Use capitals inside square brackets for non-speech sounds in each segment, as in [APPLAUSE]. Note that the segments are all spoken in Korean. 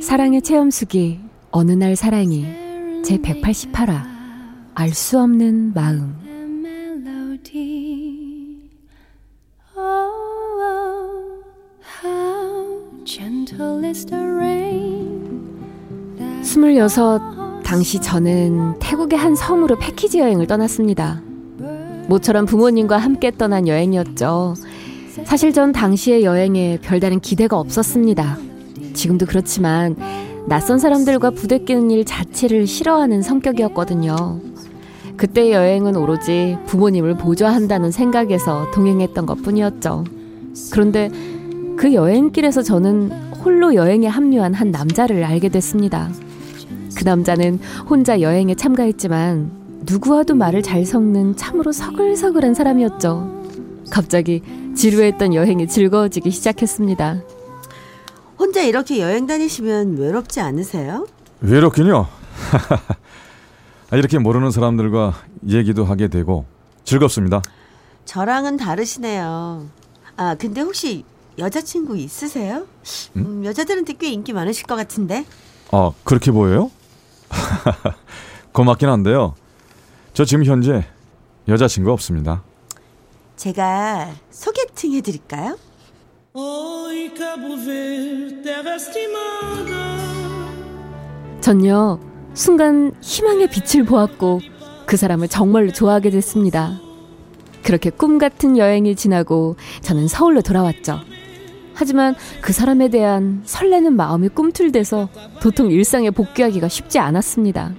사랑의 체험수기 어느 날 사랑이 제 188화 알 수 없는 마음 26 당시 저는 태국의 한 섬으로 패키지 여행을 떠났습니다. 모처럼 부모님과 함께 떠난 여행이었죠. 사실 전 당시의 여행에 별다른 기대가 없었습니다. 지금도 그렇지만 낯선 사람들과 부대끼는 일 자체를 싫어하는 성격이었거든요. 그때 여행은 오로지 부모님을 보좌한다는 생각에서 동행했던 것 뿐이었죠. 그런데 그 여행길에서 저는 홀로 여행에 합류한 한 남자를 알게 됐습니다. 그 남자는 혼자 여행에 참가했지만 누구와도 말을 잘 섞는 참으로 서글서글한 사람이었죠. 갑자기 지루했던 여행이 즐거워지기 시작했습니다. 혼자 이렇게 여행 다니시면 외롭지 않으세요? 외롭긴요. [LAUGHS] 아, 이렇게 모르는 사람들과 얘기도 하게 되고 즐겁습니다. 저랑은 다르시네요. 아, 근데 혹시 여자친구 있으세요? 음, 여자들한테 꽤 인기 많으실 것 같은데. 아 그렇게 보여요? [LAUGHS] 고맙긴 한데요. 저 지금 현재 여자친구 없습니다. 제가 소개팅 해드릴까요? 전요 순간 희망의 빛을 보았고 그 사람을 정말로 좋아하게 됐습니다. 그렇게 꿈 같은 여행이 지나고 저는 서울로 돌아왔죠. 하지만 그 사람에 대한 설레는 마음이 꿈틀대서 도통 일상에 복귀하기가 쉽지 않았습니다.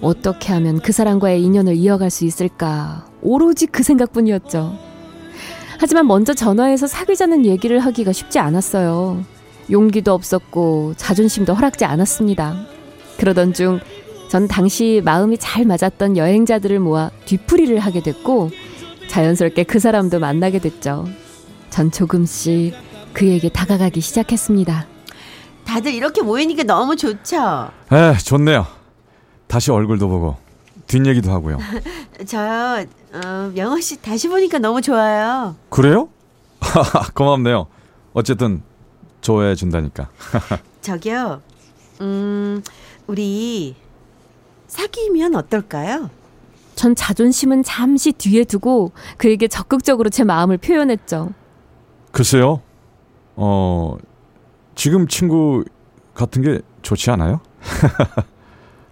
어떻게 하면 그 사람과의 인연을 이어갈 수 있을까? 오로지 그 생각뿐이었죠. 하지만 먼저 전화해서 사귀자는 얘기를 하기가 쉽지 않았어요. 용기도 없었고 자존심도 허락지 않았습니다. 그러던 중 전 당시 마음이 잘 맞았던 여행자들을 모아 뒤풀이를 하게 됐고 자연스럽게 그 사람도 만나게 됐죠. 전 조금씩 그에게 다가가기 시작했습니다. 다들 이렇게 모이니까 너무 좋죠? 에 좋네요. 다시 얼굴도 보고 뒷얘기도 하고요. [LAUGHS] 저, 어, 명호 씨 다시 보니까 너무 좋아요. 그래요? [LAUGHS] 고맙네요. 어쨌든 좋아해 준다니까. [LAUGHS] 저기요, 음, 우리 사귀면 어떨까요? 전 자존심은 잠시 뒤에 두고 그에게 적극적으로 제 마음을 표현했죠. 글쎄요. 어 지금 친구 같은 게 좋지 않아요?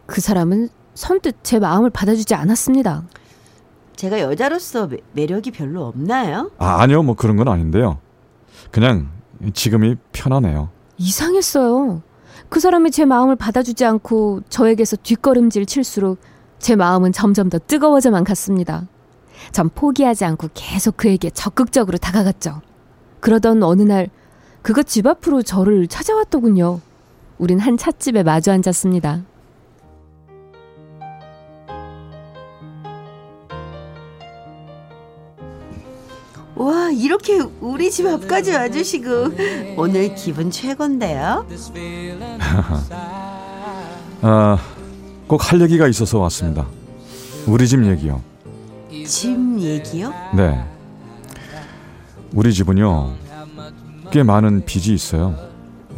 그 사람은 선뜻 제 마음을 받아주지 않았습니다. 제가 여자로서 매, 매력이 별로 없나요? 아, 아니요. 뭐 그런 건 아닌데요. 그냥 지금이 편하네요. 이상했어요. 그 사람이 제 마음을 받아주지 않고 저에게서 뒷걸음질 칠수록 제 마음은 점점 더 뜨거워져만 갔습니다. 전 포기하지 않고 계속 그에게 적극적으로 다가갔죠. 그러던 어느 날 그가 집 앞으로 저를 찾아왔더군요. 우린 한 찻집에 마주 앉았습니다. 이렇게 우리 집 앞까지 와주시고 오늘 기분 최고인데요. [LAUGHS] 아, 꼭 할 얘기가 있어서 왔습니다. 우리 집 얘기요. 집 얘기요? 네. 우리 집은요. 꽤 많은 빚이 있어요.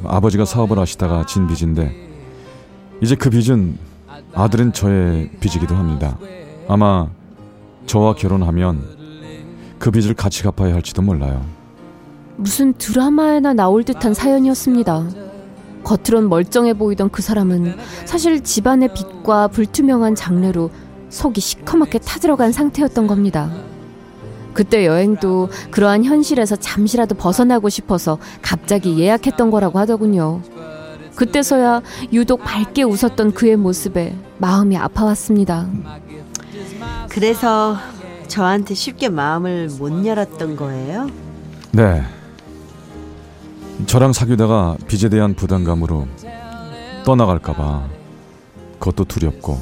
아버지가 사업을 하시다가 진 빚인데 이제 그 빚은 아들은 저의 빚이기도 합니다. 아마 저와 결혼하면 그 빚을 같이 갚아야 할지도 몰라요. 무슨 드라마에나 나올 듯한 사연이었습니다. 겉으론 멀쩡해 보이던 그 사람은 사실 집안의 빚과 불투명한 장래로 속이 시커멓게 타들어간 상태였던 겁니다. 그때 여행도 그러한 현실에서 잠시라도 벗어나고 싶어서 갑자기 예약했던 거라고 하더군요. 그때서야 유독 밝게 웃었던 그의 모습에 마음이 아파왔습니다. 그래서 저한테 쉽게 마음을 못 열었던 거예요? 네. 저랑 사귀다가 빚에 대한 부담감으로 떠나갈까봐 그것도 두렵고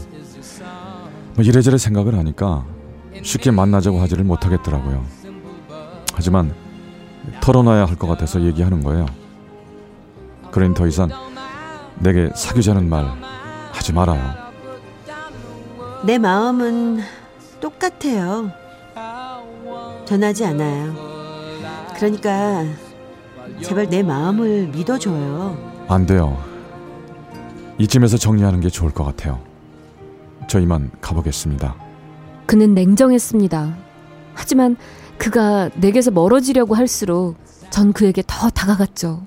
뭐 이래저래 생각을 하니까 쉽게 만나자고 하지를 못하겠더라고요. 하지만 털어놔야 할 것 같아서 얘기하는 거예요. 그러니 더 이상 내게 사귀자는 말 하지 말아요. 내 마음은 똑같아요. 변하지 않아요. 그러니까 제발 내 마음을 믿어줘요. 안 돼요. 이쯤에서 정리하는 게 좋을 것 같아요. 저 이만 가보겠습니다. 그는 냉정했습니다. 하지만 그가 내게서 멀어지려고 할수록 전 그에게 더 다가갔죠.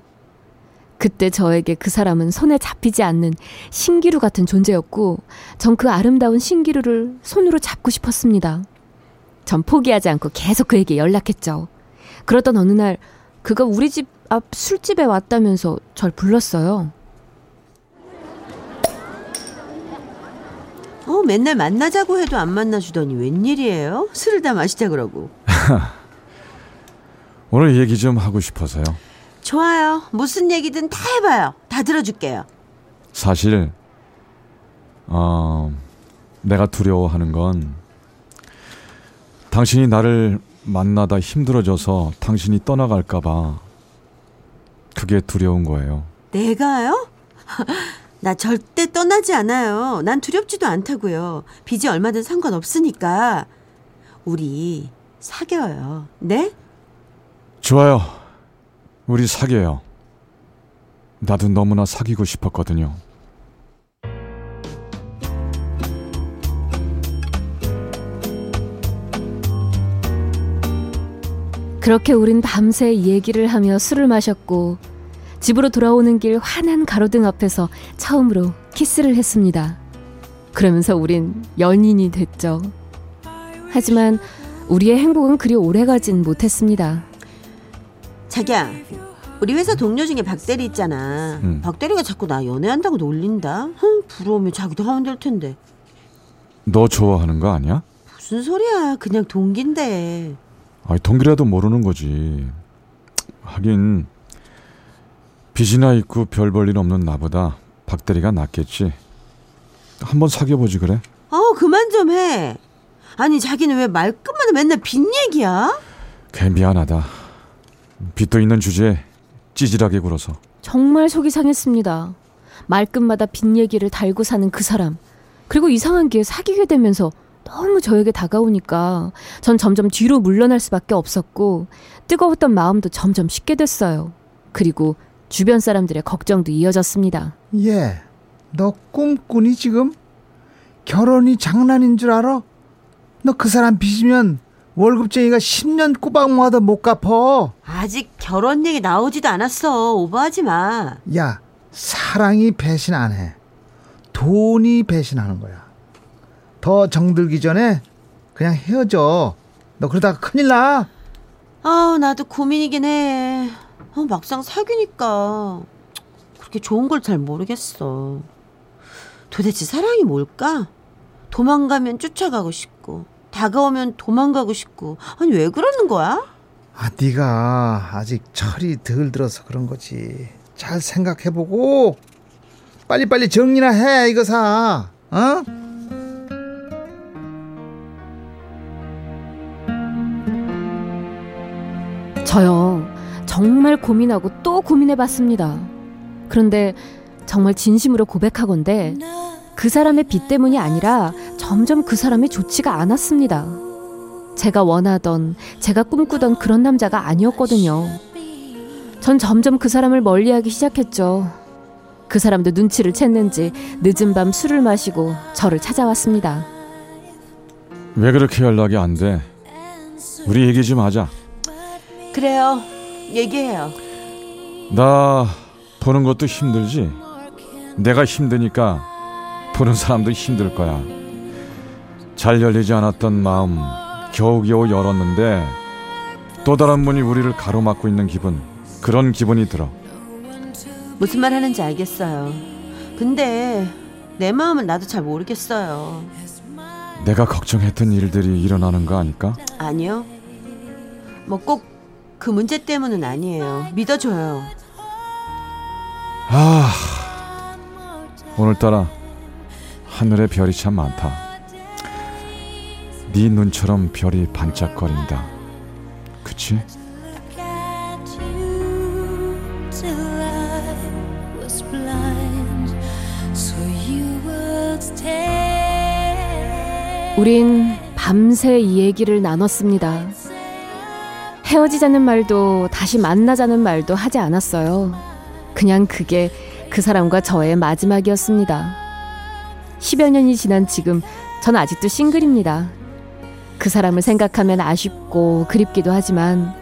그때 저에게 그 사람은 손에 잡히지 않는 신기루 같은 존재였고, 전 그 아름다운 신기루를 손으로 잡고 싶었습니다. 전 포기하지 않고 계속 그에게 연락했죠. 그러던 어느 날 그가 우리 집 앞 술집에 왔다면서 절 불렀어요. 어, 맨날 만나자고 해도 안 만나주더니 웬일이에요? 술을 다 마시자 그러고. [LAUGHS] 오늘 얘기 좀 하고 싶어서요. 좋아요. 무슨 얘기든 다 해봐요. 다 들어줄게요. 사실 어, 내가 두려워하는 건 당신이 나를 만나다 힘들어져서 당신이 떠나갈까봐 그게 두려운 거예요. 내가요? [LAUGHS] 나 절대 떠나지 않아요. 난 두렵지도 않다고요. 빚이 얼마든 상관없으니까. 우리 사겨요. 네? 좋아요. 우리 사귀어요. 나도 너무나 사귀고 싶었거든요. 그렇게 우린 밤새 얘기를 하며 술을 마셨고 집으로 돌아오는 길 환한 가로등 앞에서 처음으로 키스를 했습니다. 그러면서 우린 연인이 됐죠. 하지만 우리의 행복은 그리 오래 가진 못했습니다. 자기야. 우리 회사 동료 중에 박대리 있잖아. 음. 박대리가 자꾸 나 연애한다고 놀린다. 흥, 부러우면 자기도 하면 될 텐데. 너 좋아하는 거 아니야? 무슨 소리야. 그냥 동기인데. 아니, 동기라도 모르는 거지. 하긴 빚이나 있고 별 볼 일 없는 나보다 박대리가 낫겠지. 한번 사귀어보지 그래? 어, 그만 좀 해. 아니, 자기는 왜 말끝마다 맨날 빚 얘기야? 걔 미안하다. 빚도 있는 주제에 찌질하게 굴어서. 정말 속이 상했습니다. 말끝마다 빚 얘기를 달고 사는 그 사람. 그리고 이상한 게 사귀게 되면서 너무 저에게 다가오니까 전 점점 뒤로 물러날 수밖에 없었고 뜨거웠던 마음도 점점 식게 됐어요. 그리고 주변 사람들의 걱정도 이어졌습니다. 얘, 너 꿈꾸니 지금? 결혼이 장난인 줄 알아? 너 그 사람 빚이면 월급쟁이가 10년 꼬박 모아도 못 갚어. 아직 결혼 얘기 나오지도 않았어. 오버하지 마. 야, 사랑이 배신 안 해. 돈이 배신하는 거야. 더 정들기 전에 그냥 헤어져. 너 그러다가 큰일 나. 아, 나도 고민이긴 해. 어, 막상 사귀니까 그렇게 좋은 걸 잘 모르겠어. 도대체 사랑이 뭘까? 도망가면 쫓아가고 싶고, 다가오면 도망가고 싶고. 아니, 왜 그러는 거야? 아, 네가 아직 철이 덜 들어서 그런 거지. 잘 생각해보고 빨리빨리 정리나 해 이거 사. 어? 저요. 정말 고민하고 또 고민해 봤습니다. 그런데 정말 진심으로 고백하건데 그 사람의 빚 때문이 아니라 점점 그 사람이 좋지가 않았습니다. 제가 원하던, 제가 꿈꾸던 그런 남자가 아니었거든요. 전 점점 그 사람을 멀리 하기 시작했죠. 그 사람도 눈치를 챘는지 늦은 밤 술을 마시고 저를 찾아왔습니다. 왜 그렇게 연락이 안 돼? 우리 얘기 좀 하자. 그래요. 얘기해요. 나 보는 것도 힘들지. 내가 힘드니까 보는 사람도 힘들 거야. 잘 열리지 않았던 마음 겨우겨우 열었는데 또 다른 문이 우리를 가로막고 있는 기분. 그런 기분이 들어. 무슨 말 하는지 알겠어요. 근데 내 마음은 나도 잘 모르겠어요. 내가 걱정했던 일들이 일어나는 거 아닐까? 아니요. 뭐 꼭 그 문제 때문은 아니에요. 믿어줘요. 아, 오늘따라 하늘에 별이 참 많다. 네 눈처럼 별이 반짝거린다. 그치? 우린 밤새 이 얘기를 나눴습니다. 헤어지자는 말도 다시 만나자는 말도 하지 않았어요. 그냥 그게 그 사람과 저의 마지막이었습니다. 10여 년이 지난 지금 전 아직도 싱글입니다. 그 사람을 생각하면 아쉽고 그립기도 하지만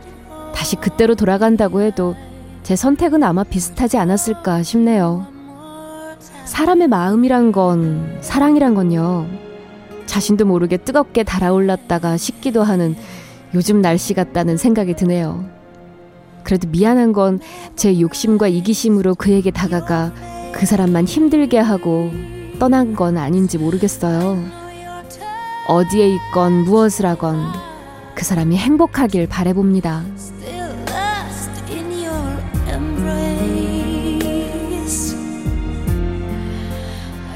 다시 그때로 돌아간다고 해도 제 선택은 아마 비슷하지 않았을까 싶네요. 사람의 마음이란 건 사랑이란 건요. 자신도 모르게 뜨겁게 달아올랐다가 식기도 하는 요즘 날씨 같다는 생각이 드네요. 그래도 미안한 건 제 욕심과 이기심으로 그에게 다가가 그 사람만 힘들게 하고 떠난 건 아닌지 모르겠어요. 어디에 있건 무엇을 하건 그 사람이 행복하길 바래봅니다.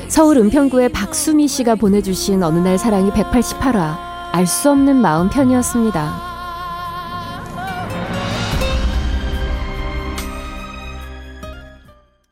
서울 은평구의 박수미 씨가 보내주신 어느 날 사랑이 188화 알 수 없는 마음 편이었습니다.